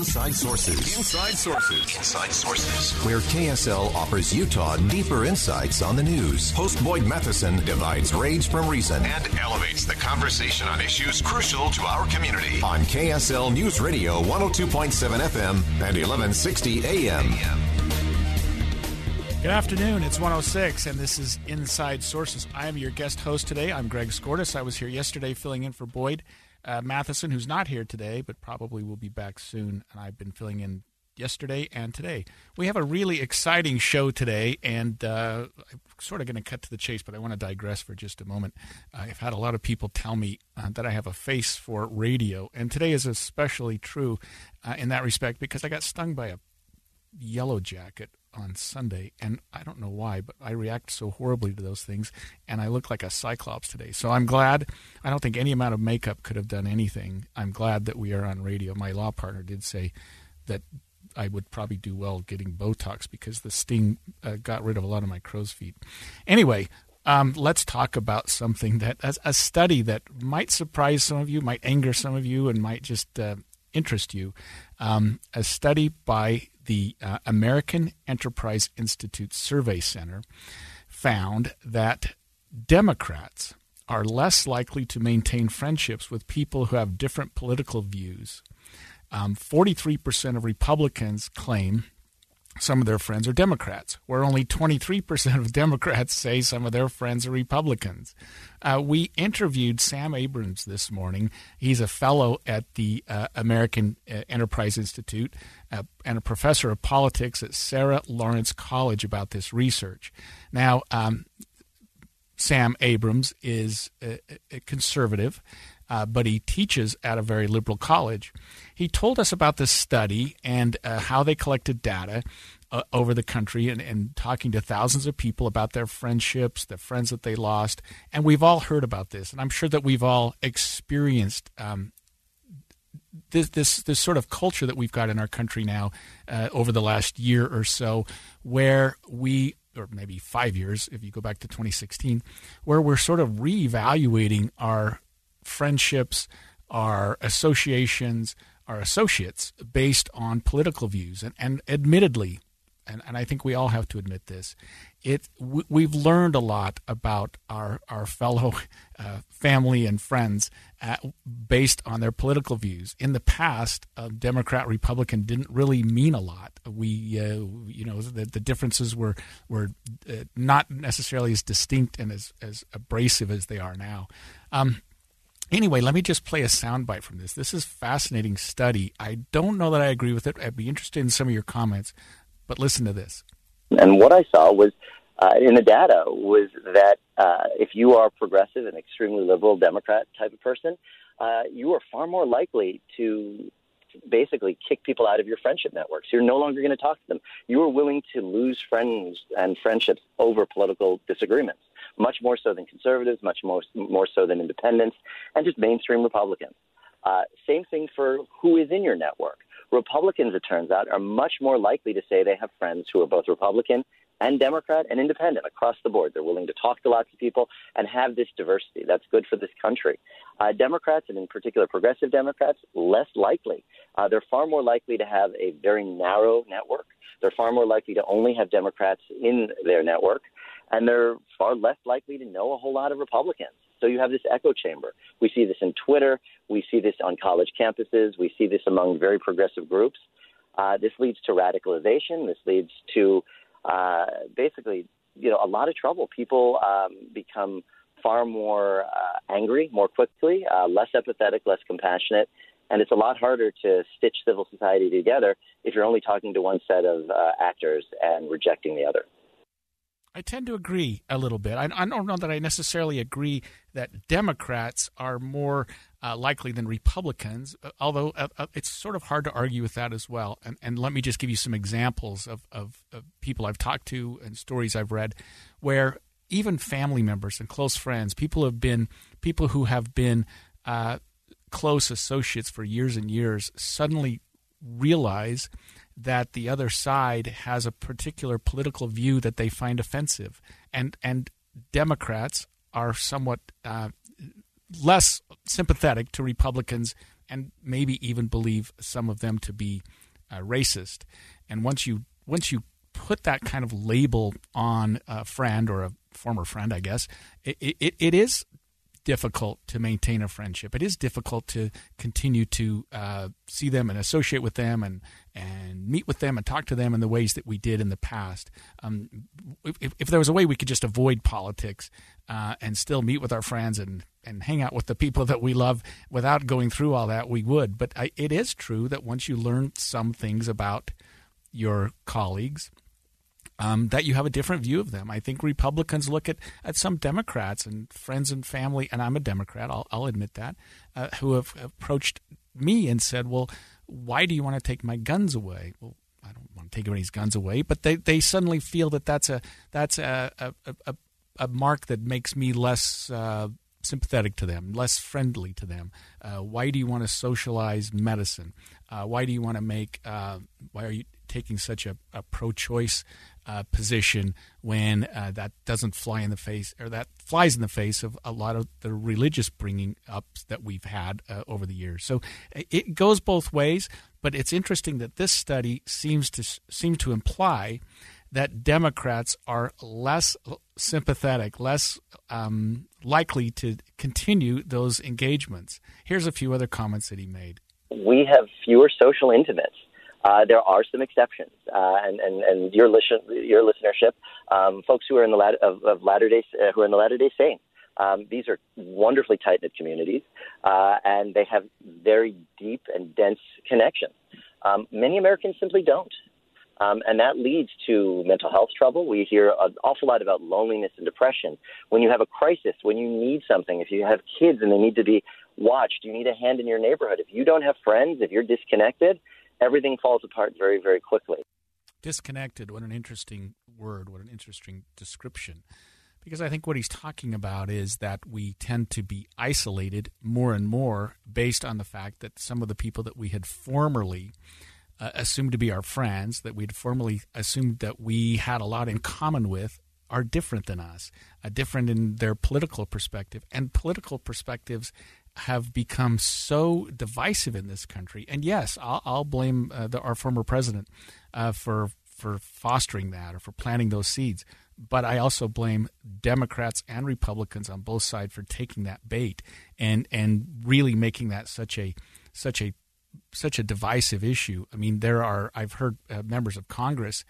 Inside Sources. Inside Sources. Inside Sources. Where KSL offers Utah deeper insights on the news. Host Boyd Matheson divides rage from reason and elevates the conversation on issues crucial to our community. On KSL News Radio 102.7 FM and 1160 AM. Good afternoon. It's 106, and this is Inside Sources. I am your guest host today. I'm Greg Skordas. I was here yesterday filling in for Boyd uh, Matheson, who's not here today, but probably will be back soon. And I've been filling in yesterday and today. We have a really exciting show today, and uh, I'm sort of going to cut to the chase, but I want to digress for just a moment. Uh, I've had a lot of people tell me uh, that I have a face for radio, and today is especially true uh, in that respect because I got stung by a yellow jacket on Sunday, and I don't know why, but I react so horribly to those things, and I look like a cyclops today. So I'm glad. I don't think any amount of makeup could have done anything. I'm glad that we are on radio. My law partner did say that I would probably do well getting Botox because the sting uh, got rid of a lot of my crow's feet. Anyway, um, let's talk about something that, a study that might surprise some of you, might anger some of you, and might just uh, interest you. Um, a study by the uh, American Enterprise Institute Survey Center found that Democrats are less likely to maintain friendships with people who have different political views. Um, 43% of Republicans claim some of their friends are Democrats, where only 23% of Democrats say some of their friends are Republicans. Uh, we interviewed Sam Abrams this morning. He's a fellow at the uh, American uh, Enterprise Institute uh, and a professor of politics at Sarah Lawrence College about this research. Now, um, Sam Abrams is a, a conservative. Uh, but he teaches at a very liberal college. He told us about this study and uh, how they collected data uh, over the country and, and talking to thousands of people about their friendships, the friends that they lost. And we've all heard about this. And I'm sure that we've all experienced um, this, this, this sort of culture that we've got in our country now uh, over the last year or so, where we or maybe five years if you go back to 2016, where we're sort of reevaluating our friendships, our associations, our associates based on political views. And, and admittedly, and, and I think we all have to admit this, it we, have learned a lot about our, our fellow uh, family and friends at, based on their political views. In the past, uh, Democrat Republican didn't really mean a lot. We, uh, you know, the, the, differences were were uh, not necessarily as distinct and as, as abrasive as they are now. Um, Anyway, let me just play a soundbite from this. This is fascinating study. I don't know that I agree with it. I'd be interested in some of your comments, but listen to this. And what I saw was uh, in the data was that uh, if you are a progressive and extremely liberal Democrat type of person, uh, you are far more likely to basically kick people out of your friendship networks. You're no longer going to talk to them. You are willing to lose friends and friendships over political disagreements much more so than conservatives, much more, more so than independents, and just mainstream Republicans. Uh, same thing for who is in your network. Republicans, it turns out, are much more likely to say they have friends who are both Republican and Democrat and independent across the board. They're willing to talk to lots of people and have this diversity. That's good for this country. Uh, Democrats, and in particular progressive Democrats, less likely. Uh, they're far more likely to have a very narrow network. They're far more likely to only have Democrats in their network and they're far less likely to know a whole lot of Republicans. So you have this echo chamber. We see this in Twitter. We see this on college campuses. We see this among very progressive groups. Uh, this leads to radicalization. This leads to uh, basically, you know, a lot of trouble. People um, become far more uh, angry more quickly, uh, less empathetic, less compassionate, and it's a lot harder to stitch civil society together if you're only talking to one set of uh, actors and rejecting the other. I tend to agree a little bit. I, I don't know that I necessarily agree that Democrats are more uh, likely than Republicans, uh, although uh, uh, it's sort of hard to argue with that as well. And, and let me just give you some examples of, of, of, people I've talked to and stories I've read where even family members and close friends, people have been people who have been uh, close associates for years and years, suddenly realize that the other side has a particular political view that they find offensive, and and Democrats are somewhat uh, less sympathetic to Republicans, and maybe even believe some of them to be uh, racist. And once you once you put that kind of label on a friend or a former friend, I guess it, it, it is difficult to maintain a friendship. It is difficult to continue to uh, see them and associate with them and and meet with them and talk to them in the ways that we did in the past. Um, if, if, there was a way we could just avoid politics uh, and still meet with our friends and and hang out with the people that we love without going through all that, we would. But I, it is true that once you learn some things about your colleagues um, that you have a different view of them. I think Republicans look at, at some Democrats and friends and family, and I'm a Democrat, I'll, I'll admit that, uh, who have approached me and said, Well, why do you want to take my guns away? Well, I don't want to take anybody's guns away, but they, they suddenly feel that that's a that's a a, a, a mark that makes me less uh, sympathetic to them, less friendly to them. Uh, why do you want to socialize medicine? Uh, why do you want to make? Uh, why are you taking such a, a pro-choice uh, position when uh, that doesn't fly in the face or that flies in the face of a lot of the religious bringing ups that we've had uh, over the years. So it goes both ways, but it's interesting that this study seems to seem to imply that Democrats are less sympathetic, less um, likely to continue those engagements. Here's a few other comments that he made. We have fewer social intimates uh, there are some exceptions, uh, and, and and your listen, your listenership, um, folks who are in the lat- of, of Latter Day uh, who are in the Latter Day Saints. Um, these are wonderfully tight knit communities, uh, and they have very deep and dense connections. Um, many Americans simply don't. Um, and that leads to mental health trouble. We hear an awful lot about loneliness and depression. When you have a crisis, when you need something, if you have kids and they need to be watched, you need a hand in your neighborhood. If you don't have friends, if you're disconnected, everything falls apart very, very quickly. Disconnected, what an interesting word, what an interesting description. Because I think what he's talking about is that we tend to be isolated more and more based on the fact that some of the people that we had formerly uh, assumed to be our friends, that we'd formerly assumed that we had a lot in common with, are different than us, uh, different in their political perspective. And political perspectives have become so divisive in this country. And yes, I'll, I'll blame uh, the, our former president uh, for for fostering that or for planting those seeds. But I also blame Democrats and Republicans on both sides for taking that bait and and really making that such a such a such a divisive issue. I mean, there are I've heard uh, members of Congress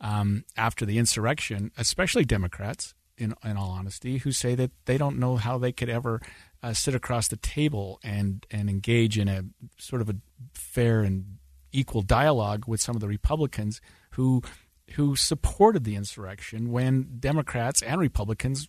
um, after the insurrection, especially Democrats, in in all honesty, who say that they don't know how they could ever uh, sit across the table and and engage in a sort of a fair and equal dialogue with some of the Republicans who who supported the insurrection when Democrats and Republicans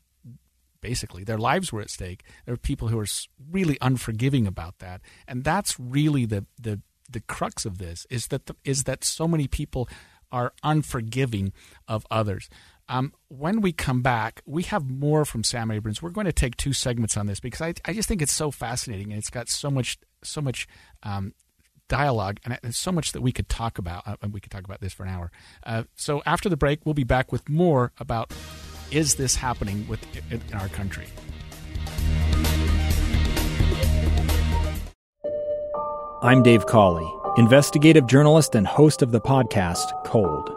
basically their lives were at stake. There are people who are really unforgiving about that, and that's really the the the crux of this is that the, is that so many people are unforgiving of others. Um, when we come back, we have more from Sam Abrams. We're going to take two segments on this because I, I just think it's so fascinating and it's got so much so much um, dialogue and so much that we could talk about. Uh, and we could talk about this for an hour. Uh, so after the break, we'll be back with more about is this happening with in our country. I'm Dave Cawley, investigative journalist and host of the podcast Cold.